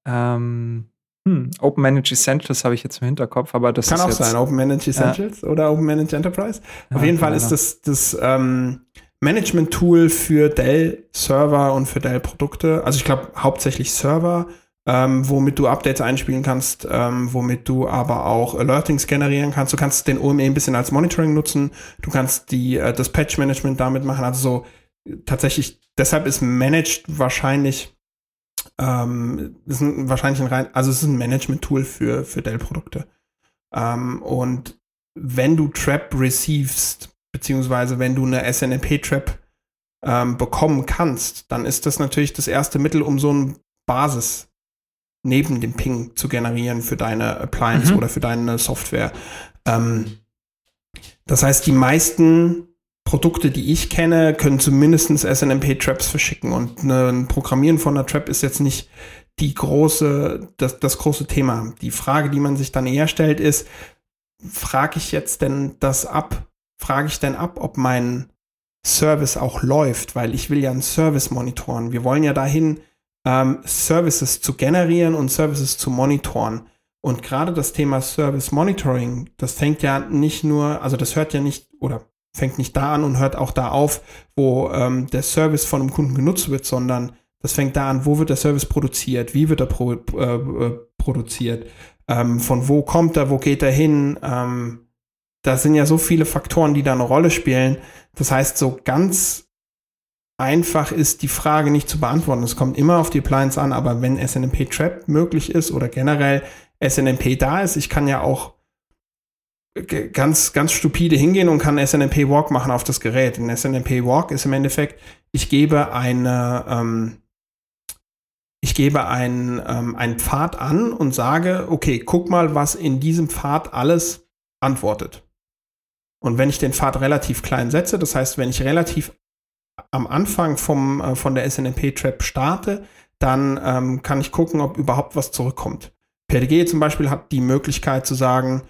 Speaker 1: Ähm, hm, Open Managed Essentials habe ich jetzt im Hinterkopf, aber das
Speaker 3: kann
Speaker 1: auch
Speaker 3: sein. Open Managed Essentials ja. oder Open Managed Enterprise. Auf ja, jeden Fall ist das das ähm, Management-Tool für Dell-Server und für Dell-Produkte. Also ich glaube hauptsächlich Server, ähm, womit du Updates einspielen kannst, ähm, womit du aber auch Alertings generieren kannst. Du kannst den OME ein bisschen als Monitoring nutzen. Du kannst die, äh, das Patch-Management damit machen. Also so tatsächlich, deshalb ist Managed wahrscheinlich ähm, ist ein, wahrscheinlich ein rein, also es ist ein Management-Tool für, für Dell-Produkte. Ähm, und wenn du Trap receivest, beziehungsweise wenn du eine SNMP-Trap ähm, bekommen kannst, dann ist das natürlich das erste Mittel, um so eine Basis neben dem Ping zu generieren für deine Appliance mhm. oder für deine Software. Ähm, das heißt, die meisten Produkte, die ich kenne, können zumindest SNMP-Traps verschicken und ein Programmieren von einer Trap ist jetzt nicht die große, das, das große Thema. Die Frage, die man sich dann eher stellt, ist, frage ich jetzt denn das ab, frage ich denn ab, ob mein Service auch läuft, weil ich will ja einen Service monitoren. Wir wollen ja dahin, ähm, Services zu generieren und Services zu monitoren. Und gerade das Thema Service Monitoring, das fängt ja nicht nur, also das hört ja nicht oder fängt nicht da an und hört auch da auf, wo ähm, der Service von einem Kunden genutzt wird, sondern das fängt da an, wo wird der Service produziert, wie wird er pro, äh, äh produziert, ähm, von wo kommt er, wo geht er hin, ähm, da sind ja so viele Faktoren, die da eine Rolle spielen. Das heißt, so ganz einfach ist die Frage nicht zu beantworten. Es kommt immer auf die Appliance an, aber wenn SNMP Trap möglich ist oder generell SNMP da ist, ich kann ja auch ganz, ganz stupide hingehen und kann SNMP Walk machen auf das Gerät. Ein SNMP Walk ist im Endeffekt, ich gebe eine, ähm, ich gebe einen, ähm, einen Pfad an und sage, okay, guck mal, was in diesem Pfad alles antwortet. Und wenn ich den Pfad relativ klein setze, das heißt, wenn ich relativ am Anfang vom, äh, von der SNMP-Trap starte, dann ähm, kann ich gucken, ob überhaupt was zurückkommt. PDG zum Beispiel hat die Möglichkeit zu sagen,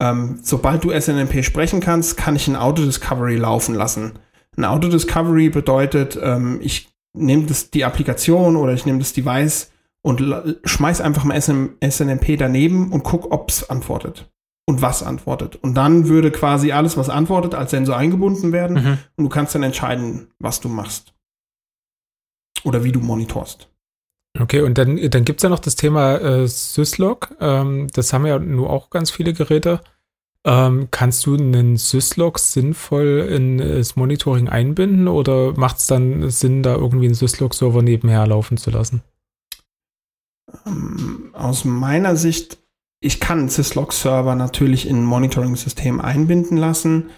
Speaker 3: ähm, sobald du SNMP sprechen kannst, kann ich ein Auto-Discovery laufen lassen. Ein Auto-Discovery bedeutet, ähm, ich nehme die Applikation oder ich nehme das Device und schmeiß einfach mal SNMP daneben und guck, ob es antwortet und was antwortet. Und dann würde quasi alles, was antwortet, als Sensor eingebunden werden mhm. und du kannst dann entscheiden, was du machst. Oder wie du monitorst.
Speaker 2: Okay, und dann, dann gibt es ja noch das Thema äh, Syslog. Ähm, das haben ja nur auch ganz viele Geräte. Ähm, kannst du einen Syslog sinnvoll in das Monitoring einbinden oder macht es dann Sinn, da irgendwie einen Syslog-Server nebenher laufen zu lassen?
Speaker 3: Ähm, aus meiner Sicht ich kann Syslog-Server natürlich in ein Monitoring-System einbinden lassen.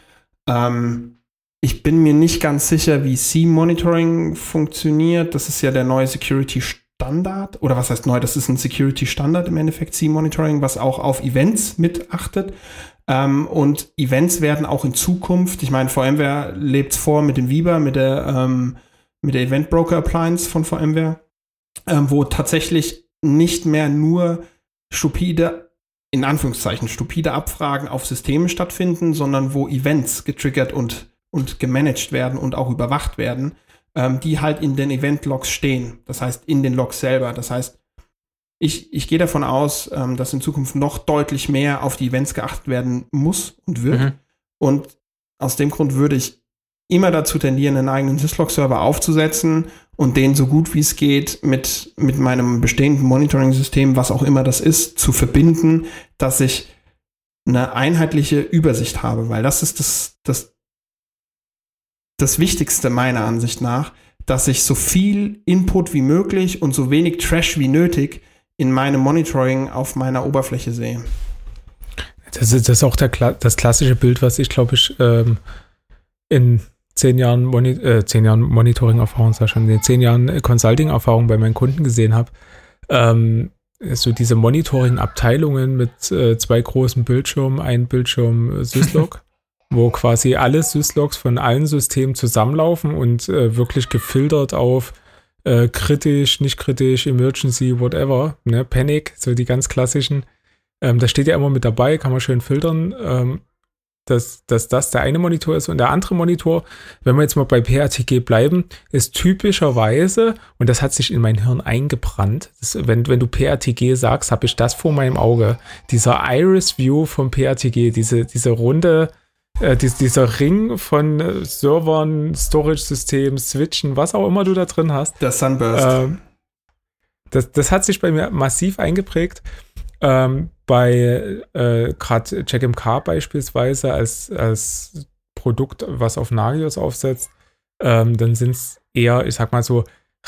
Speaker 3: Ähm, ich bin mir nicht ganz sicher, wie C-Monitoring funktioniert. Das ist ja der neue Security Standard, oder was heißt neu, das ist ein Security-Standard im Endeffekt, C-Monitoring, was auch auf Events mit achtet. Ähm, und Events werden auch in Zukunft, ich meine, VMware lebt vor mit dem Viber, mit der, ähm, mit der Event Broker Appliance von VMware, ähm, wo tatsächlich nicht mehr nur stupide, in Anführungszeichen, stupide Abfragen auf Systeme stattfinden, sondern wo Events getriggert und, und gemanagt werden und auch überwacht werden ähm, die halt in den Event-Logs stehen. Das heißt, in den Logs selber. Das heißt, ich, ich gehe davon aus, ähm, dass in Zukunft noch deutlich mehr auf die Events geachtet werden muss und wird. Mhm. Und aus dem Grund würde ich immer dazu tendieren, einen eigenen Syslog-Server aufzusetzen und den so gut wie es geht mit, mit meinem bestehenden Monitoring-System, was auch immer das ist, zu verbinden, dass ich eine einheitliche Übersicht habe, weil das ist das, das, das Wichtigste meiner Ansicht nach, dass ich so viel Input wie möglich und so wenig Trash wie nötig in meinem Monitoring auf meiner Oberfläche sehe.
Speaker 2: Das ist, das ist auch der, das klassische Bild, was ich glaube ich ähm, in zehn Jahren, Moni äh, zehn Jahren Monitoring-Erfahrung, sag schon, in zehn Jahren Consulting-Erfahrung bei meinen Kunden gesehen habe. Ähm, so diese Monitoring-Abteilungen mit äh, zwei großen Bildschirmen, ein Bildschirm Syslog (laughs) wo quasi alle Syslogs von allen Systemen zusammenlaufen und äh, wirklich gefiltert auf äh, kritisch, nicht kritisch, Emergency, whatever, ne, Panic, so die ganz klassischen. Ähm, das steht ja immer mit dabei, kann man schön filtern, ähm, dass, dass das der eine Monitor ist. Und der andere Monitor, wenn wir jetzt mal bei PRTG bleiben, ist typischerweise, und das hat sich in mein Hirn eingebrannt, das, wenn, wenn du PRTG sagst, habe ich das vor meinem Auge, dieser Iris View vom PRTG, diese, diese runde, äh, dies, dieser Ring von äh, Servern, Storage-Systemen, Switchen, was auch immer du da drin hast.
Speaker 3: Der Sunburst.
Speaker 2: Ähm, das, das hat sich bei mir massiv eingeprägt. Ähm, bei äh, gerade CheckMK beispielsweise als, als Produkt, was auf Nagios aufsetzt, ähm, dann sind es eher, ich sag mal so,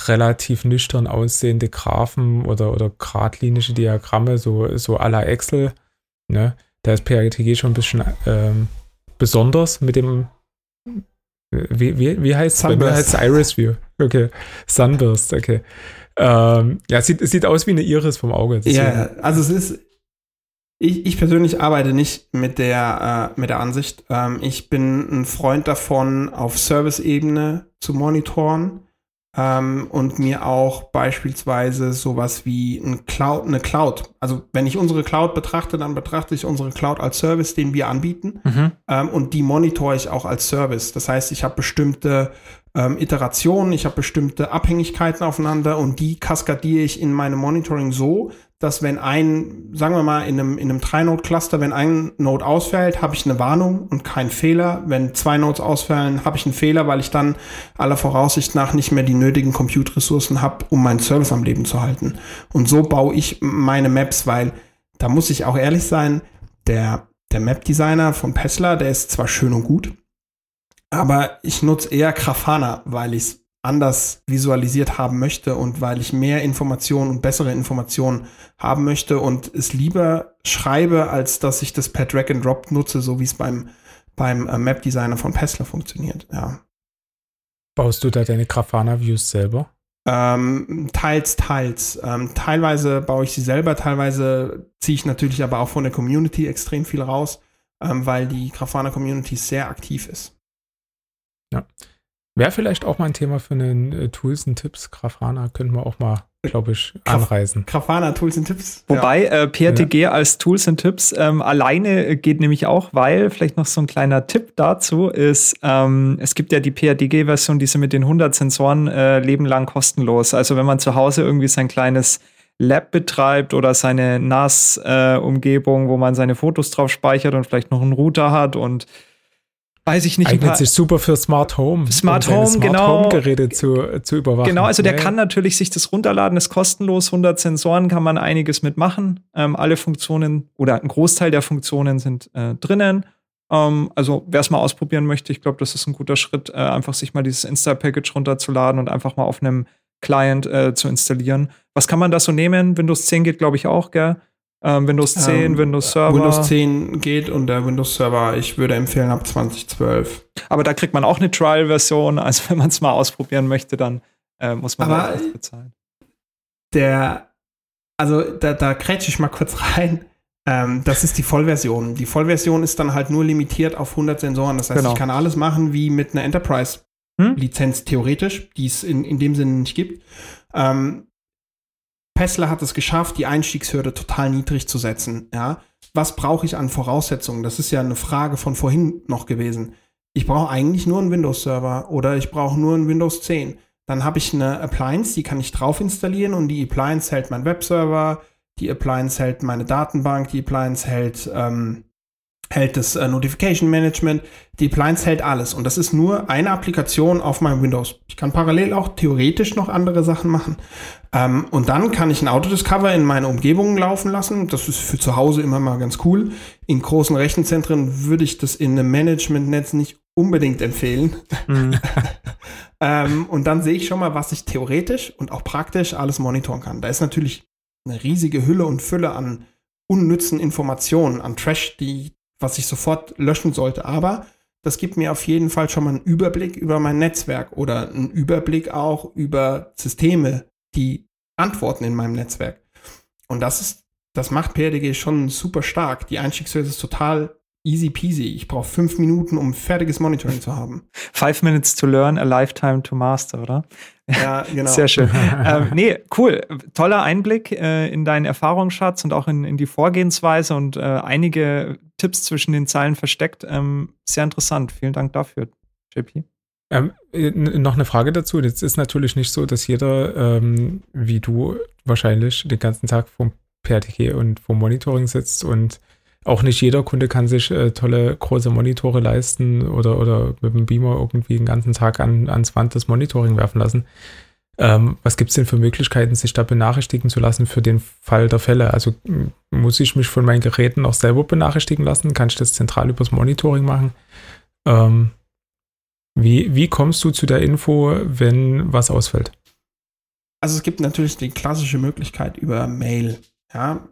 Speaker 2: relativ nüchtern aussehende Graphen oder, oder geradlinige Diagramme, so, so à la Excel. Ne? Da ist PRTG schon ein bisschen ähm, besonders mit dem wie, wie, wie heißt es? Bei mir heißt es Iris View. Okay. Sunburst, okay. Ähm, ja, es sieht, es sieht aus wie eine Iris vom Auge.
Speaker 3: Ja, also es ist, ich, ich persönlich arbeite nicht mit der, äh, mit der Ansicht. Ähm, ich bin ein Freund davon, auf Service-Ebene zu monitoren ähm, und mir auch beispielsweise sowas wie ein Cloud, eine Cloud. Also wenn ich unsere Cloud betrachte, dann betrachte ich unsere Cloud als Service, den wir anbieten mhm. ähm, und die monitore ich auch als Service. Das heißt, ich habe bestimmte ähm, Iterationen, ich habe bestimmte Abhängigkeiten aufeinander und die kaskadiere ich in meinem Monitoring so, dass wenn ein, sagen wir mal, in einem, in einem 3-Node-Cluster, wenn ein Node ausfällt, habe ich eine Warnung und keinen Fehler. Wenn zwei Nodes ausfallen, habe ich einen Fehler, weil ich dann aller Voraussicht nach nicht mehr die nötigen Compute-Ressourcen habe, um meinen Service am Leben zu halten. Und so baue ich meine Maps, weil da muss ich auch ehrlich sein, der, der Map-Designer von Pessler, der ist zwar schön und gut, aber ich nutze eher Grafana, weil ich es anders visualisiert haben möchte und weil ich mehr Informationen und bessere Informationen haben möchte und es lieber schreibe, als dass ich das per Drag and Drop nutze, so wie es beim, beim äh, Map Designer von Pessler funktioniert. Ja.
Speaker 2: Baust du da deine Grafana Views selber?
Speaker 3: Ähm, teils, teils. Ähm, teilweise baue ich sie selber, teilweise ziehe ich natürlich aber auch von der Community extrem viel raus, ähm, weil die Grafana Community sehr aktiv ist.
Speaker 2: Ja. Wäre vielleicht auch mal ein Thema für einen äh, Tools und Tipps. Grafana könnten wir auch mal, glaube ich, anreisen.
Speaker 3: Grafana, Tools und Tipps.
Speaker 1: Wobei ja. äh, PRTG ja. als Tools und Tipps ähm, alleine geht nämlich auch, weil vielleicht noch so ein kleiner Tipp dazu ist, ähm, es gibt ja die PRTG-Version, diese mit den 100 Sensoren äh, leben lang kostenlos. Also wenn man zu Hause irgendwie sein kleines Lab betreibt oder seine NAS-Umgebung, äh, wo man seine Fotos drauf speichert und vielleicht noch einen Router hat und weiß ich nicht.
Speaker 2: Eignet sich super für Smart Home.
Speaker 1: Smart Home, Smart genau.
Speaker 2: Home Geräte zu, zu überwachen.
Speaker 1: Genau, also der ja, kann natürlich sich das runterladen, ist kostenlos. 100 Sensoren kann man einiges mitmachen. Ähm, alle Funktionen oder ein Großteil der Funktionen sind äh, drinnen. Ähm, also wer es mal ausprobieren möchte, ich glaube, das ist ein guter Schritt, äh, einfach sich mal dieses Insta-Package runterzuladen und einfach mal auf einem Client äh, zu installieren. Was kann man da so nehmen? Windows 10 geht, glaube ich, auch, gell? Ähm, Windows 10, ähm, Windows Server.
Speaker 3: Windows 10 geht und der Windows Server, ich würde empfehlen ab 2012.
Speaker 1: Aber da kriegt man auch eine Trial-Version. Also wenn man es mal ausprobieren möchte, dann äh, muss man
Speaker 3: Aber bezahlen. der, also da, da krätsche ich mal kurz rein. Ähm, das ist die Vollversion. Die Vollversion ist dann halt nur limitiert auf 100 Sensoren. Das heißt,
Speaker 1: Genau.
Speaker 3: ich kann alles machen wie mit einer
Speaker 1: Hm?
Speaker 3: Enterprise-Lizenz theoretisch, die es in, in dem Sinne nicht gibt. Ähm, Pessler hat es geschafft, die Einstiegshürde total niedrig zu setzen. Ja? Was brauche ich an Voraussetzungen? Das ist ja eine Frage von vorhin noch gewesen. Ich brauche eigentlich nur einen Windows-Server oder ich brauche nur einen Windows 10. Dann habe ich eine Appliance, die kann ich drauf installieren und die Appliance hält meinen Webserver, die Appliance hält meine Datenbank, die Appliance hält, ähm, hält das äh, Notification Management, die Appliance hält alles. Und das ist nur eine Applikation auf meinem Windows. Ich kann parallel auch theoretisch noch andere Sachen machen. Ähm, und dann kann ich ein Autodiscover in meine Umgebung laufen lassen. Das ist für zu Hause immer mal ganz cool. In großen Rechenzentren würde ich das in einem Managementnetz nicht unbedingt empfehlen.
Speaker 1: Mhm. (laughs)
Speaker 3: Ähm, und dann sehe ich schon mal, was ich theoretisch und auch praktisch alles monitoren kann. Da ist natürlich eine riesige Hülle und Fülle an unnützen Informationen, an Trash, die, was ich sofort löschen sollte. Aber das gibt mir auf jeden Fall schon mal einen Überblick über mein Netzwerk oder einen Überblick auch über Systeme, die antworten in meinem Netzwerk. Und das ist, das macht PRDG schon super stark. Die Einstiegshürde ist total easy peasy. Ich brauche fünf Minuten, um fertiges Monitoring zu haben. (laughs)
Speaker 1: Five minutes to learn, a lifetime to master, oder?
Speaker 3: Ja, genau. (laughs)
Speaker 1: Sehr schön. ähm, nee, cool. Toller Einblick äh, in deinen Erfahrungsschatz und auch in, in die Vorgehensweise und äh, einige Tipps zwischen den Zeilen versteckt. Ähm, sehr interessant. Vielen Dank dafür, JP.
Speaker 2: Ähm, n- noch eine Frage dazu. Jetzt ist natürlich nicht so, dass jeder, ähm, wie du wahrscheinlich, den ganzen Tag vom PRTG und vom Monitoring sitzt und auch nicht jeder Kunde kann sich äh, tolle große Monitore leisten oder, oder mit dem Beamer irgendwie den ganzen Tag an, ans Wand das Monitoring werfen lassen. Ähm, was gibt es denn für Möglichkeiten, sich da benachrichtigen zu lassen für den Fall der Fälle? Also muss ich mich von meinen Geräten auch selber benachrichtigen lassen? Kann ich das zentral übers Monitoring machen? Ähm, wie, wie kommst du zu der Info, wenn was ausfällt?
Speaker 3: Also es gibt natürlich die klassische Möglichkeit über Mail. Ja,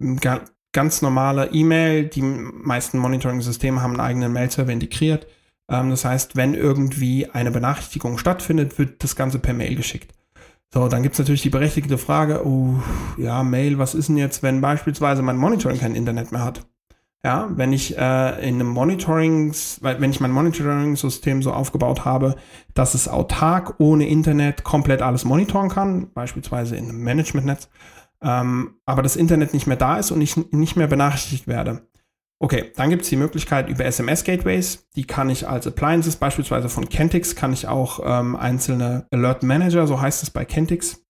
Speaker 3: Ga ganz normale E-Mail. Die meisten Monitoring-Systeme haben einen eigenen Mail-Server integriert. Ähm, das heißt, wenn irgendwie eine Benachrichtigung stattfindet, wird das Ganze per Mail geschickt. So, dann gibt es natürlich die berechtigte Frage, oh, ja, Mail, was ist denn jetzt, wenn beispielsweise mein Monitoring kein Internet mehr hat? Ja, wenn ich äh, in einem Monitoring, wenn ich mein Monitoring-System so aufgebaut habe, dass es autark ohne Internet komplett alles monitoren kann, beispielsweise in einem Managementnetz, ähm, aber das Internet nicht mehr da ist und ich nicht mehr benachrichtigt werde. Okay, dann gibt es die Möglichkeit über SMS-Gateways, die kann ich als Appliances, beispielsweise von Kentix, kann ich auch ähm, einzelne Alert Manager, so heißt es bei Kentix,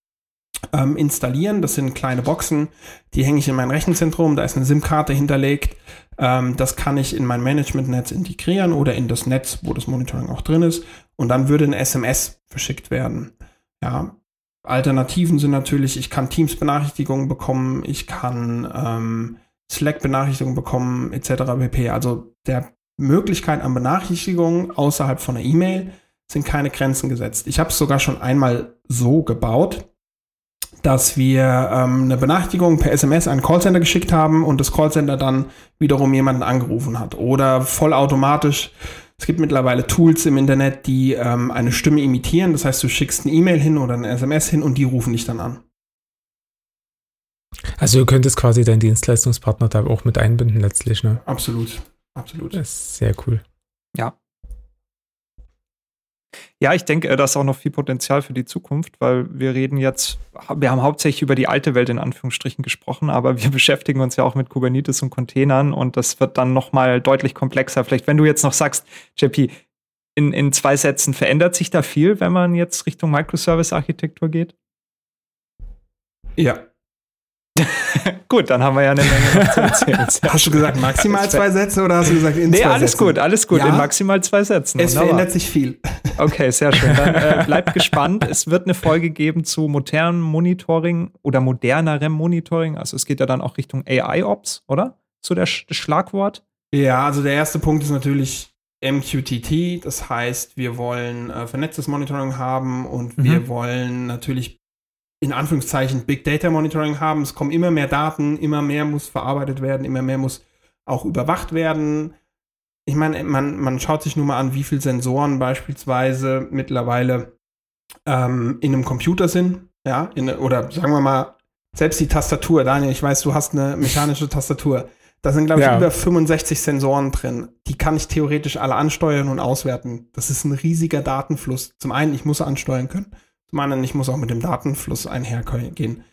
Speaker 3: ähm, installieren. Das sind kleine Boxen, die hänge ich in mein Rechenzentrum, da ist eine SIM-Karte hinterlegt. Ähm, das kann ich in mein Management-Netz integrieren oder in das Netz, wo das Monitoring auch drin ist. Und dann würde ein SMS verschickt werden. Ja, Alternativen sind natürlich, ich kann Teams-Benachrichtigungen bekommen, ich kann ähm, Slack-Benachrichtigungen bekommen, etc. pp. Also der Möglichkeit an Benachrichtigungen außerhalb von einer E-Mail sind keine Grenzen gesetzt. Ich habe es sogar schon einmal so gebaut, dass wir ähm, eine Benachrichtigung per SMS an Callcenter geschickt haben und das Callcenter dann wiederum jemanden angerufen hat. Oder vollautomatisch. Es gibt mittlerweile Tools im Internet, die ähm, eine Stimme imitieren. Das heißt, du schickst eine E-Mail hin oder eine SMS hin und die rufen dich dann an.
Speaker 2: Also du könntest quasi deinen Dienstleistungspartner da auch mit einbinden letztlich, ne?
Speaker 3: Absolut. Absolut.
Speaker 2: Das ist sehr cool.
Speaker 1: Ja, ich denke, äh, da ist auch noch viel Potenzial für die Zukunft, weil wir reden jetzt, wir haben hauptsächlich über die alte Welt in Anführungsstrichen gesprochen, aber (laughs) wir beschäftigen uns ja auch mit Kubernetes und Containern und das wird dann noch mal deutlich komplexer. Vielleicht, wenn du jetzt noch sagst, JP, in, in zwei Sätzen, verändert sich da viel, wenn man jetzt Richtung Microservice-Architektur geht?
Speaker 3: Ja. (laughs)
Speaker 1: Gut, dann haben wir ja eine Menge zu erzählen. (laughs)
Speaker 3: Hast du gesagt maximal zwei Sätze oder hast du gesagt in
Speaker 1: Nee,
Speaker 3: zwei
Speaker 1: alles
Speaker 3: Sätzen?
Speaker 1: gut, alles gut,
Speaker 3: Ja?
Speaker 1: in maximal zwei Sätzen.
Speaker 3: Es
Speaker 1: Wunderbar.
Speaker 3: verändert sich viel. (laughs)
Speaker 1: Okay, sehr schön. Dann äh, bleibt gespannt. Es wird eine Folge geben zu modernem Monitoring oder modernerem Monitoring. Also es geht ja dann auch Richtung AI-Ops, oder? So der Sch das Schlagwort.
Speaker 3: Ja, also der erste Punkt ist natürlich MQTT. Das heißt, wir wollen äh, vernetztes Monitoring haben und
Speaker 1: Mhm.
Speaker 3: wir wollen natürlich in Anführungszeichen Big Data Monitoring haben. Es kommen immer mehr Daten, immer mehr muss verarbeitet werden, immer mehr muss auch überwacht werden. Ich meine, man, man schaut sich nur mal an, wie viele Sensoren beispielsweise mittlerweile ähm, in einem Computer sind. ja, in, oder sagen wir mal, selbst die Tastatur, Daniel, ich weiß, du hast eine mechanische Tastatur. Da sind, glaube ich, ja. über 65 Sensoren drin. Die kann ich theoretisch alle ansteuern und auswerten. Das ist ein riesiger Datenfluss. Zum einen, ich muss ansteuern können. Zum anderen, ich muss auch mit dem Datenfluss einhergehen.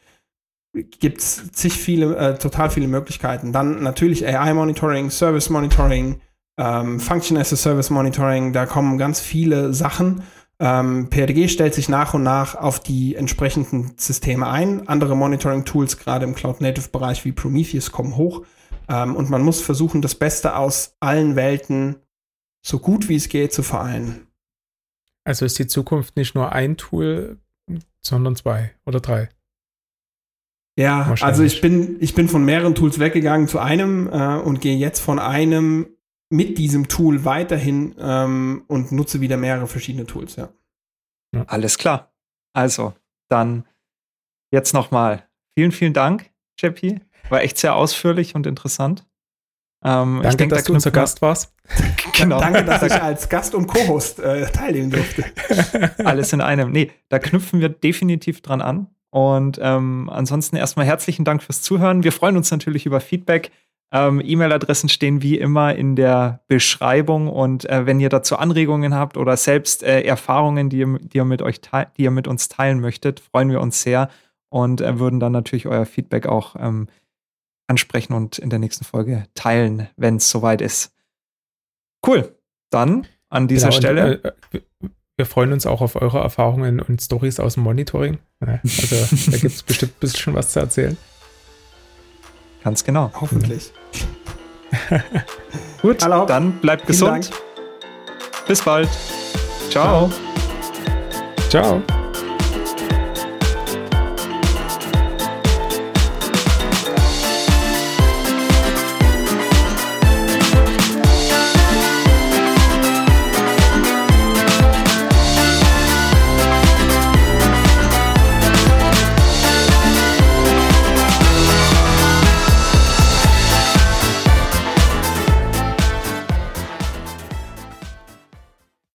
Speaker 3: Gibt es zig viele, äh, total viele Möglichkeiten. Dann natürlich AI-Monitoring, Service-Monitoring, ähm, Function as a Service Monitoring. Da kommen ganz viele Sachen. Ähm, PRDG stellt sich nach und nach auf die entsprechenden Systeme ein. Andere Monitoring-Tools, gerade im Cloud-Native-Bereich wie Prometheus, kommen hoch. Ähm, und man muss versuchen, das Beste aus allen Welten so gut wie es geht zu vereinen.
Speaker 2: Also ist die Zukunft nicht nur ein Tool, sondern zwei oder drei.
Speaker 3: Ja, also ich bin, ich bin von mehreren Tools weggegangen zu einem äh, und gehe jetzt von einem mit diesem Tool weiterhin ähm, und nutze wieder mehrere verschiedene Tools, ja.
Speaker 1: Alles klar. Also, dann jetzt nochmal vielen, vielen Dank, JP. War echt sehr ausführlich und interessant.
Speaker 2: Ähm, Danke, denk, dass da du unser Gast warst. (laughs) (laughs)
Speaker 3: genau. Danke, dass ich als Gast und Co-Host äh, teilnehmen durfte. (laughs)
Speaker 1: Alles in einem. Nee, da knüpfen wir definitiv dran an. Und ähm, ansonsten erstmal herzlichen Dank fürs Zuhören. Wir freuen uns natürlich über Feedback. Ähm, E-Mail-Adressen stehen wie immer in der Beschreibung und äh, wenn ihr dazu Anregungen habt oder selbst äh, Erfahrungen, die ihr, die ihr mit euch die ihr mit uns teilen möchtet, freuen wir uns sehr und äh, würden dann natürlich euer Feedback auch ähm, ansprechen und in der nächsten Folge teilen, wenn es soweit ist. Cool. Dann an dieser genau, Stelle. Und, äh,
Speaker 2: wir freuen uns auch auf eure Erfahrungen und Stories aus dem Monitoring. Also (laughs) da gibt es bestimmt ein bisschen was zu erzählen.
Speaker 1: Ganz genau.
Speaker 3: Hoffentlich. (laughs)
Speaker 1: Gut, Hallo. dann bleibt gesund. Bis bald. Ciao.
Speaker 2: Ciao. Ciao.